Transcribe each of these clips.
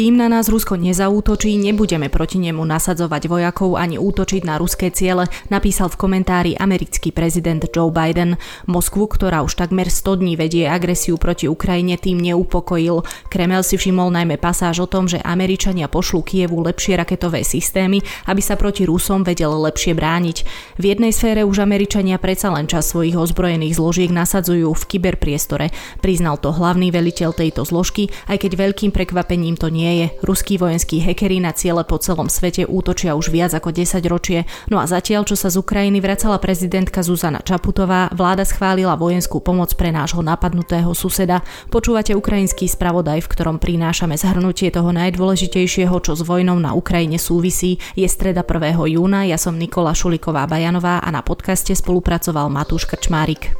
Kým na nás Rusko nezaútočí, nebudeme proti nemu nasadzovať vojakov ani útočiť na ruské ciele, napísal v komentári americký prezident Joe Biden. Moskvu, ktorá už takmer 100 dní vedie agresiu proti Ukrajine, tým neupokojil. Kremel si všimol najmä pasáž o tom, že Američania pošlú Kievu lepšie raketové systémy, aby sa proti Rusom vedel lepšie brániť. V jednej sfére už Američania predsa len čas svojich ozbrojených zložiek nasadzujú v kyberpriestore. Priznal to hlavný veliteľ tejto zložky, aj keď veľkým prekvapením to nie nie je. Ruskí vojenskí hekery na ciele po celom svete útočia už viac ako 10 ročie. No a zatiaľ, čo sa z Ukrajiny vracala prezidentka Zuzana Čaputová, vláda schválila vojenskú pomoc pre nášho napadnutého suseda. Počúvate ukrajinský spravodaj, v ktorom prinášame zhrnutie toho najdôležitejšieho, čo s vojnou na Ukrajine súvisí. Je streda 1. júna, ja som Nikola Šuliková Bajanová a na podcaste spolupracoval Matúš Krčmárik.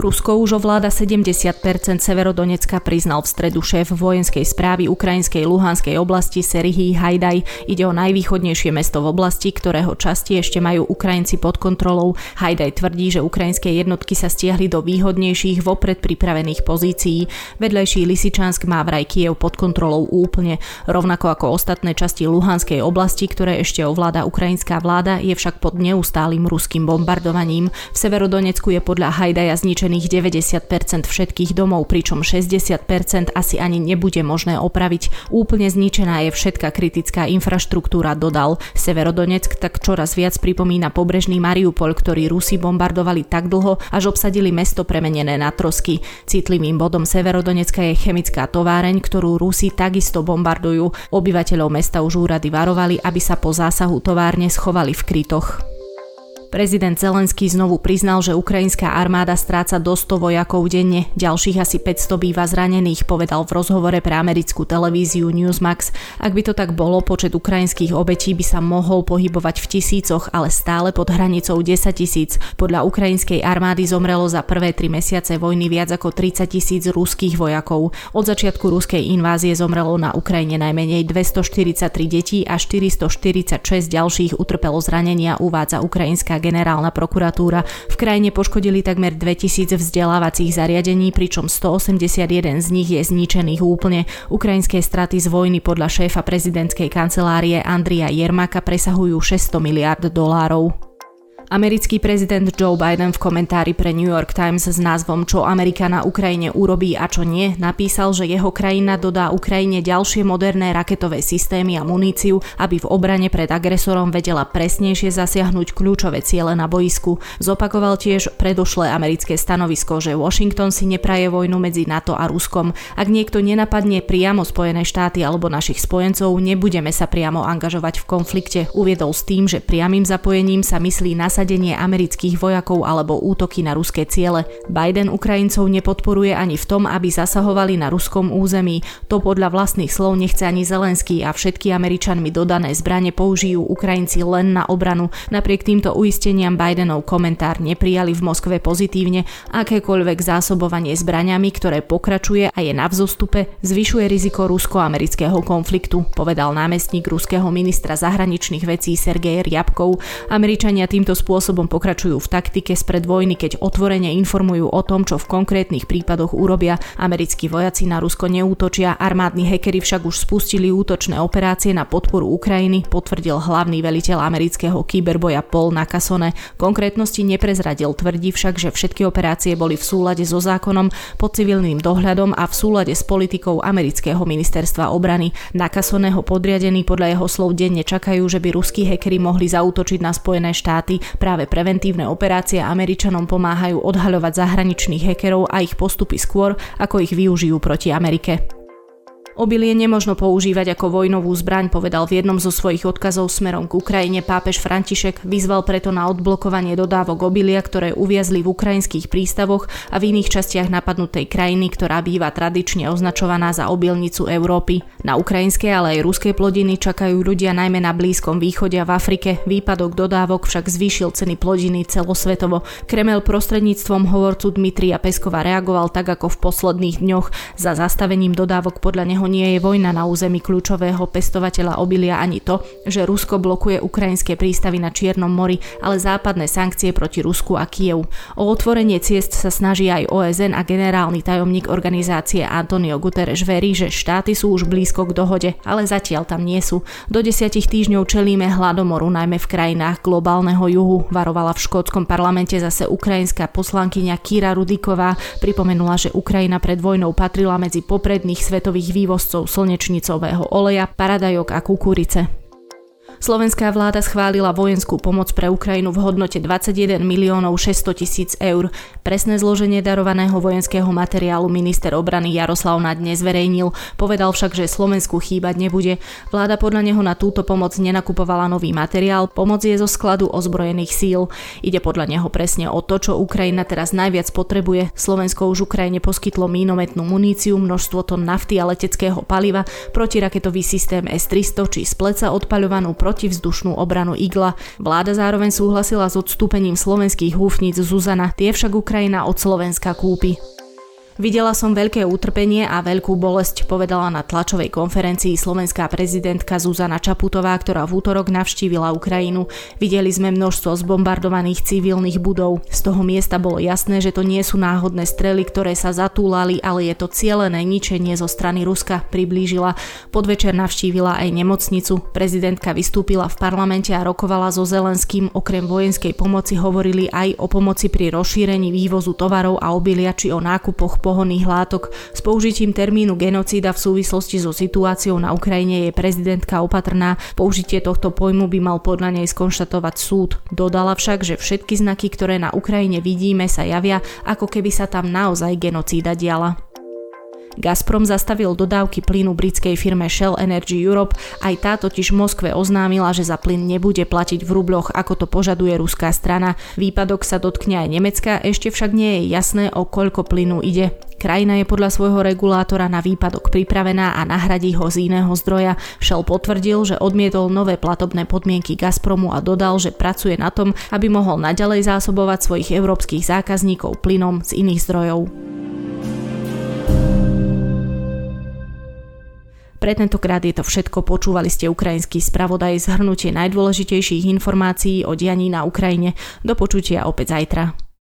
Rusko už ovláda 70% Severodonecka, priznal v stredu šéf vojenskej správy ukrajinskej Luhanskej oblasti Serihý Hajdaj. Ide o najvýchodnejšie mesto v oblasti, ktorého časti ešte majú Ukrajinci pod kontrolou. Hajdaj tvrdí, že ukrajinské jednotky sa stiahli do výhodnejších vopred pripravených pozícií. Vedlejší Lisičansk má vraj Kiev pod kontrolou úplne. Rovnako ako ostatné časti Luhanskej oblasti, ktoré ešte ovláda ukrajinská vláda, je však pod neustálým ruským bombardovaním. V Severodonecku je podľa Hajdaja zničený zničených 90% všetkých domov, pričom 60% asi ani nebude možné opraviť. Úplne zničená je všetká kritická infraštruktúra, dodal. Severodonetsk tak čoraz viac pripomína pobrežný Mariupol, ktorý Rusi bombardovali tak dlho, až obsadili mesto premenené na trosky. Citlivým bodom Severodonecka je chemická továreň, ktorú Rusi takisto bombardujú. Obyvateľov mesta už úrady varovali, aby sa po zásahu továrne schovali v krytoch. Prezident Zelenský znovu priznal, že ukrajinská armáda stráca do 100 vojakov denne, ďalších asi 500 býva zranených, povedal v rozhovore pre americkú televíziu Newsmax. Ak by to tak bolo, počet ukrajinských obetí by sa mohol pohybovať v tisícoch, ale stále pod hranicou 10 tisíc. Podľa ukrajinskej armády zomrelo za prvé tri mesiace vojny viac ako 30 tisíc ruských vojakov. Od začiatku ruskej invázie zomrelo na Ukrajine najmenej 243 detí a 446 ďalších utrpelo zranenia, uvádza ukrajinská generálna prokuratúra. V krajine poškodili takmer 2000 vzdelávacích zariadení, pričom 181 z nich je zničených úplne. Ukrajinské straty z vojny podľa šéfa prezidentskej kancelárie Andria Jermaka presahujú 600 miliard dolárov. Americký prezident Joe Biden v komentári pre New York Times s názvom Čo Amerika na Ukrajine urobí a čo nie, napísal, že jeho krajina dodá Ukrajine ďalšie moderné raketové systémy a muníciu, aby v obrane pred agresorom vedela presnejšie zasiahnuť kľúčové ciele na boisku. Zopakoval tiež predošlé americké stanovisko, že Washington si nepraje vojnu medzi NATO a Ruskom. Ak niekto nenapadne priamo Spojené štáty alebo našich spojencov, nebudeme sa priamo angažovať v konflikte. Uviedol s tým, že priamým zapojením sa myslí na nasadenie amerických vojakov alebo útoky na ruské ciele. Biden Ukrajincov nepodporuje ani v tom, aby zasahovali na ruskom území. To podľa vlastných slov nechce ani Zelenský a všetky Američanmi dodané zbrane použijú Ukrajinci len na obranu. Napriek týmto uisteniam Bidenov komentár neprijali v Moskve pozitívne. Akékoľvek zásobovanie zbraniami, ktoré pokračuje a je na vzostupe, zvyšuje riziko rusko-amerického konfliktu, povedal námestník ruského ministra zahraničných vecí Sergej Riabkov. Američania týmto spôsobom spôsobom pokračujú v taktike spred vojny, keď otvorene informujú o tom, čo v konkrétnych prípadoch urobia. Americkí vojaci na Rusko neútočia, armádni hekery však už spustili útočné operácie na podporu Ukrajiny, potvrdil hlavný veliteľ amerického kyberboja Paul Nakasone. Konkrétnosti neprezradil, tvrdí však, že všetky operácie boli v súlade so zákonom, pod civilným dohľadom a v súlade s politikou amerického ministerstva obrany. Nakasoneho podriadení podľa jeho slov denne čakajú, že by ruskí hekery mohli zautočiť na Spojené štáty. Práve preventívne operácie Američanom pomáhajú odhaľovať zahraničných hekerov a ich postupy skôr, ako ich využijú proti Amerike. Obilie nemožno používať ako vojnovú zbraň, povedal v jednom zo svojich odkazov smerom k Ukrajine pápež František, vyzval preto na odblokovanie dodávok obilia, ktoré uviazli v ukrajinských prístavoch a v iných častiach napadnutej krajiny, ktorá býva tradične označovaná za obilnicu Európy. Na ukrajinské, ale aj ruské plodiny čakajú ľudia najmä na Blízkom východe a v Afrike. Výpadok dodávok však zvýšil ceny plodiny celosvetovo. Kremel prostredníctvom hovorcu Dmitria Peskova reagoval tak ako v posledných dňoch. Za zastavením dodávok podľa neho neho nie je vojna na území kľúčového pestovateľa obilia ani to, že Rusko blokuje ukrajinské prístavy na Čiernom mori, ale západné sankcie proti Rusku a Kiev. O otvorenie ciest sa snaží aj OSN a generálny tajomník organizácie Antonio Guterres verí, že štáty sú už blízko k dohode, ale zatiaľ tam nie sú. Do desiatich týždňov čelíme hladomoru najmä v krajinách globálneho juhu, varovala v škótskom parlamente zase ukrajinská poslankyňa Kira Rudiková. Pripomenula, že Ukrajina pred vojnou patrila medzi popredných svetových vývozcov slnečnicového oleja, paradajok a kukurice. Slovenská vláda schválila vojenskú pomoc pre Ukrajinu v hodnote 21 miliónov 600 tisíc eur. Presné zloženie darovaného vojenského materiálu minister obrany Jaroslav na dnes zverejnil. Povedal však, že Slovensku chýbať nebude. Vláda podľa neho na túto pomoc nenakupovala nový materiál, pomoc je zo skladu ozbrojených síl. Ide podľa neho presne o to, čo Ukrajina teraz najviac potrebuje. Slovensko už Ukrajine poskytlo mínometnú muníciu, množstvo tón nafty a leteckého paliva, protiraketový systém S-300 či z pleca odpaľovanú protivzdušnú obranu Igla. Vláda zároveň súhlasila s odstúpením slovenských húfnic Zuzana, tie však Ukrajina od Slovenska kúpi. Videla som veľké utrpenie a veľkú bolesť, povedala na tlačovej konferencii slovenská prezidentka Zuzana Čaputová, ktorá v útorok navštívila Ukrajinu. Videli sme množstvo zbombardovaných civilných budov. Z toho miesta bolo jasné, že to nie sú náhodné strely, ktoré sa zatúlali, ale je to cielené ničenie zo strany Ruska, priblížila. Podvečer navštívila aj nemocnicu. Prezidentka vystúpila v parlamente a rokovala so Zelenským. Okrem vojenskej pomoci hovorili aj o pomoci pri rozšírení vývozu tovarov a obilia či o nákupoch po pohonných látok. S použitím termínu genocída v súvislosti so situáciou na Ukrajine je prezidentka opatrná. Použitie tohto pojmu by mal podľa nej skonštatovať súd. Dodala však, že všetky znaky, ktoré na Ukrajine vidíme, sa javia, ako keby sa tam naozaj genocída diala. Gazprom zastavil dodávky plynu britskej firme Shell Energy Europe, aj tá totiž Moskve oznámila, že za plyn nebude platiť v rubloch, ako to požaduje ruská strana. Výpadok sa dotkne aj Nemecka, ešte však nie je jasné, o koľko plynu ide. Krajina je podľa svojho regulátora na výpadok pripravená a nahradí ho z iného zdroja. Shell potvrdil, že odmietol nové platobné podmienky Gazpromu a dodal, že pracuje na tom, aby mohol naďalej zásobovať svojich európskych zákazníkov plynom z iných zdrojov. Pre tentokrát je to všetko, počúvali ste ukrajinský spravodaj zhrnutie najdôležitejších informácií o dianí na Ukrajine. Do počutia opäť zajtra.